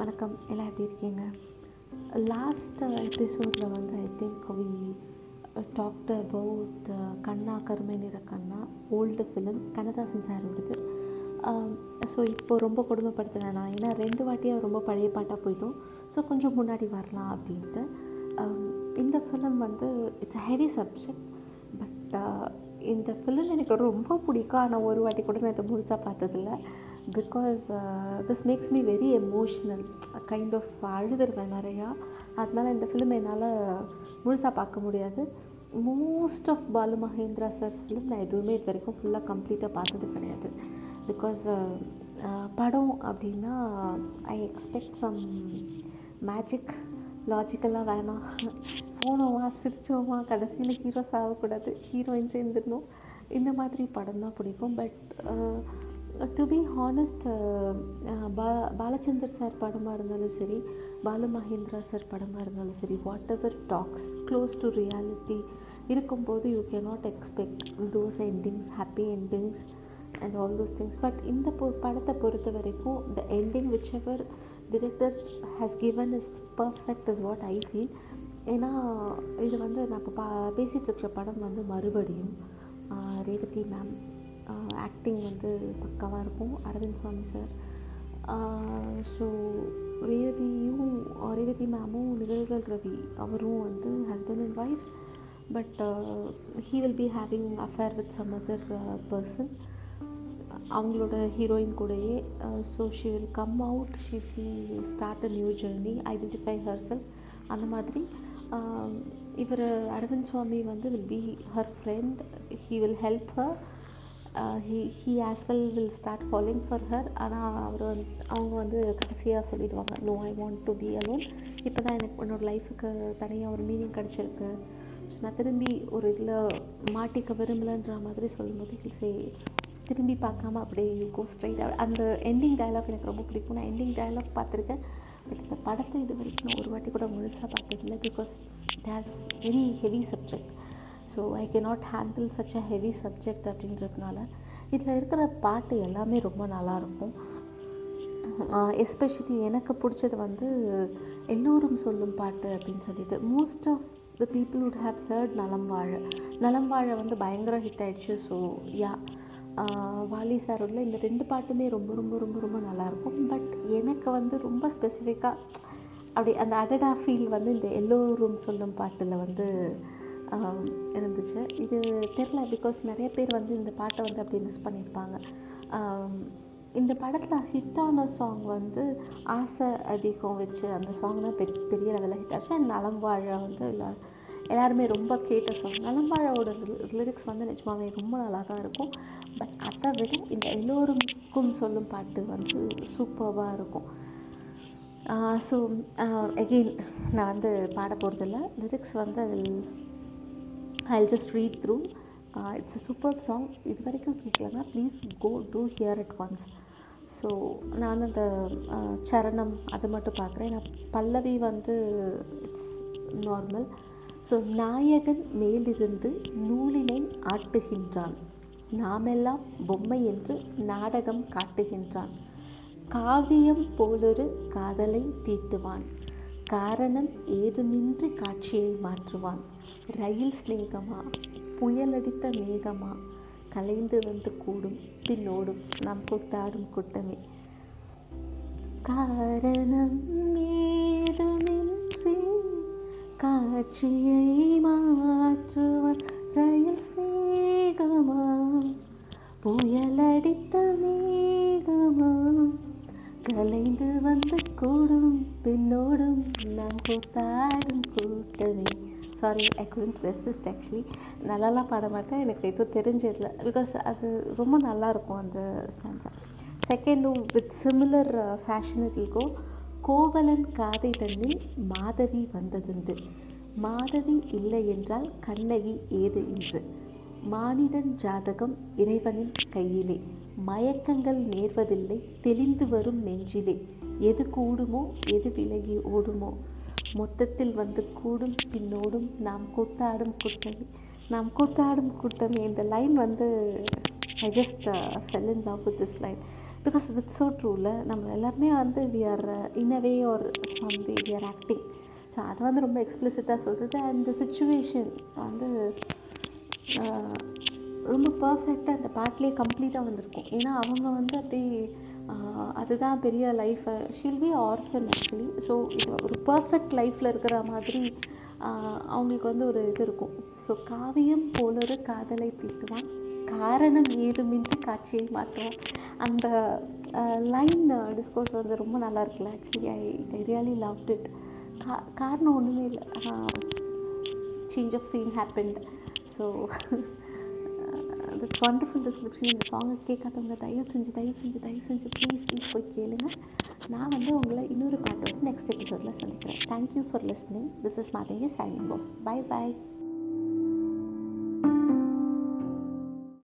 வணக்கம். எல்லாம் எப்படி இருக்கீங்க? லாஸ்ட் எபிசோடில் வந்து I think we talked about கண்ணா கருமை நிற கண்ணா ஓல்டு ஃபிலிம் கண்ணதாசன் சாரோடது. Um, ஸோ இப்போ ரொம்ப கொடுமைப்படுத்த வேணாம் ஏன்னா ரெண்டு வாட்டியாக ரொம்ப பழைய பாட்டாக போயிட்டோம் ஸோ கொஞ்சம் முன்னாடி வரலாம் அப்படின்ட்டு. Um, இந்த ஃபிலிம் வந்து இட்ஸ் ஹெவி சப்ஜெக்ட் பட் இந்த ஃபிலிம் எனக்கு ரொம்ப பிடிக்கும். ஆனால் ஒரு வாட்டி கூட நான் இதை முழுசாக பார்த்ததில்ல. Because this makes me very emotional kind of அழுதுருவேன் நிறையா. அதனால இந்த ஃபிலிம் என்னால் முழுசாக பார்க்க முடியாது. Most of Balu Mahendra sir's film நான் எதுவுமே இது வரைக்கும் ஃபுல்லாக கம்ப்ளீட்டாக பார்த்தது கிடையாது. பிகாஸ் uh, uh, படம் அப்படின்னா ஐ எக்ஸ்பெக்ட் சம் மேஜிக் லாஜிக்கலாக வேணாம் போனோமா சிரிச்சோமா கடைசியில் ஹீரோ சாகக்கூடாது. ஹீரோயின் சேர்ந்துடணும். இந்த மாதிரி படம் தான் பிடிக்கும் பட் டு பி ஹானஸ்ட் பா பாலச்சந்தர் சார் படமாக இருந்தாலும் சரி பாலமகேந்திரா சார் படமாக இருந்தாலும் சரி whatever talks close to reality இருக்கும்போது you can not expect those endings happy endings and all those things but இந்த பொ படத்தை பொறுத்த வரைக்கும் the ending whichever director has given is perfect is what I feel ஏன்னா இது வந்து நான் இப்போ பா பேசிகிட்டு இருக்கிற படம் வந்து மறுபடியும் ரேவதி மேம் ஆக்டிங் வந்து பக்காவாக இருக்கும். அரவிந்த் சுவாமி சார் ஸோ ரேவதியும் ரேவதி மேமும் நிகழ்கள் ரவி அவரும் வந்து husband and wife but he will be having affair with some other person அவங்களோட ஹீரோயின் கூடயே so she will come out she will start a new journey identify her self அந்த மாதிரி இவர் அரவிந்த் சுவாமி வந்து will be her friend he will help her he he as well will start following for her ஆனால் அவர் வந்து அவங்க வந்து கடைசியாக சொல்லிடுவாங்க no I want to be alone இப்போ தான் எனக்கு என்னோடய லைஃபுக்கு தனியாக ஒரு மீனிங் கிடச்சிருக்கு. ஸோ நான் திரும்பி ஒரு இதில் மாட்டிக்க விரும்பலைன்ற மாதிரி சொல்லும்போது சே திரும்பி பார்க்காம அப்படியே கோ ஸ்ட்ரைட் அந்த எண்டிங் டயலாக் எனக்கு ரொம்ப பிடிக்கும். நான் எண்டிங் டயலாக் பார்த்துருக்கேன். பட் இந்த படத்தை இது வரைக்கும் நான் ஒரு வாட்டி கூட முழுசாக பார்த்ததில்லை because it has very heavy subject so I can not handle such a heavy subject அப்படின்றதுனால இதில் இருக்கிற பாட்டு எல்லாமே ரொம்ப நல்லாயிருக்கும் எஸ்பெஷலி எனக்கு பிடிச்சது வந்து எல்லோரும் சொல்லும் பாட்டு அப்படின்னு சொல்லிட்டு most of the people would have heard நலம் வாழ நலம் வாழ வந்து பயங்கர ஹிட் ஆயிடுச்சு. ஸோ யா வாலி சாரோட இந்த ரெண்டு பாட்டுமே ரொம்ப ரொம்ப ரொம்ப ரொம்ப நல்லாயிருக்கும் பட் எனக்கு வந்து ரொம்ப ஸ்பெசிஃபிக்காக அப்படி அந்த அடடா ஃபீல் வந்து இந்த எல்லோரும் சொல்லும் பாட்டில் வந்து இருந்துச்சு. இது தெரில பிகாஸ் நிறைய பேர் வந்து இந்த பாட்டை வந்து அப்படி மிஸ் பண்ணியிருப்பாங்க. இந்த படத்தில் ஹிட்டான சாங் வந்து ஆசை அதிகம் வச்சு அந்த சாங் தான் பெரிய பெரிய லெவலில் ஹிட் ஆச்சு. அண்ட் நலம்பாழ வந்து எல்லா எல்லாருமே ரொம்ப கேட்ட சாங் நலம்பாழோட லிரிக்ஸ் வந்து நிஜமாவே ரொம்ப நல்லா தான் இருக்கும். பட் அதை விட இந்த எல்லோருக்கும் சொல்லும் பாட்டு வந்து சூப்பராக இருக்கும். ஸோ எகெயின் நான் வந்து பாட போகிறதில்ல லிரிக்ஸ் வந்து I just read through it's a super song இது வரைக்கும் கேட்கலன்னா please go to hear at once so நான் அந்த uh, சரணம் அது மட்டும் பார்க்குறேன். நான் பல்லவி வந்து இட்ஸ் நார்மல் ஸோ நாயகன் மேலிருந்து நூலினை ஆட்டுகின்றான். நாமெல்லாம் பொம்மை என்று நாடகம் காட்டுகின்றான். காவியம் போலொரு காதலை தீட்டுவான். காரணம் ஏதுமின்றி காட்சியை மாற்றுவான். ரயில் சிநேகமா? புயலடித்த மேகமா? கலைந்து வந்து கூடும் பின்னோடும் நாம் கூத்தாடும் கூட்டமே. காரணம் ஏதுமின்றி காட்சியை மாற்றுவர் ரயில் ஸ்நேகமா புயலடித்த மேகமா? கலைந்து வந்து கூடும் பின்னோடும் நாம் கூத்தாடும் கூட்டமே. Sorry I couldn't resist actually நல்லாலாம் பாட மாட்டேன் எனக்கு எதுவும் தெரிஞ்சதில்ல. பிகாஸ் அது ரொம்ப நல்லாயிருக்கும் அந்த stanza செகண்டும் with similar fashion it go Kovalan காதை தன்னில் மாதவி வந்ததுண்டு. மாதவி இல்லை என்றால் கண்ணகி ஏது என்று மானிடன் ஜாதகம் இறைவனின் கையிலே. மயக்கங்கள் நேர்வதில்லை தெளிந்து வரும் நெஞ்சிலே. எது கூடுமோ எது விலகி ஓடுமோ? மொத்தத்தில் வந்து கூடும் பின்னோடும் நாம் கூத்தாடும் கூட்டணி நாம் கூத்தாடும் கூட்டணி இந்த லைன் வந்து I just fell in love with this line because it's so ட்ரூவில் நம்ம எல்லாருமே வந்து we are in a way way ஒரு some way we are acting so அதை வந்து ரொம்ப எக்ஸ்பிளிசிட்டாக சொல்கிறது அண்ட் சுச்சுவேஷன் வந்து uh, ரொம்ப பர்ஃபெக்டாக அந்த பாட்டிலே கம்ப்ளீட்டாக வந்திருக்கும். ஏன்னா அவங்க வந்து அப்படியே அதுதான் பெரிய life she'll be orphan actually so இது ஒரு பர்ஃபெக்ட் லைஃப்பில் இருக்கிற மாதிரி அவங்களுக்கு வந்து ஒரு இது இருக்கும். ஸோ காவியம் போலொரு காதலை தீட்டுவான். காரணம் ஏதுமின்றி காட்சியை மாற்றுவான். அந்த லைன் டிஸ்கோர்ஸ் வந்து ரொம்ப நல்லா இருக்குல்ல? Actually I I really loved it கா காரணம் ஒன்றுமே இல்லை. Change of scene happened so that's wonderful description இந்த சாங்கை கேட்காதவங்க தயவு செஞ்சு தயவு செஞ்சு தயவு செஞ்சு ப்ளீஸ் ப்ளீஸ் போய் கேளுங்க. நான் வந்து உங்களை இன்னொரு பாட்டு வந்து நெக்ஸ்ட் எபிசோடில் சந்திக்கிறேன். Thank you for listening this is Mathangi signing போ பை பை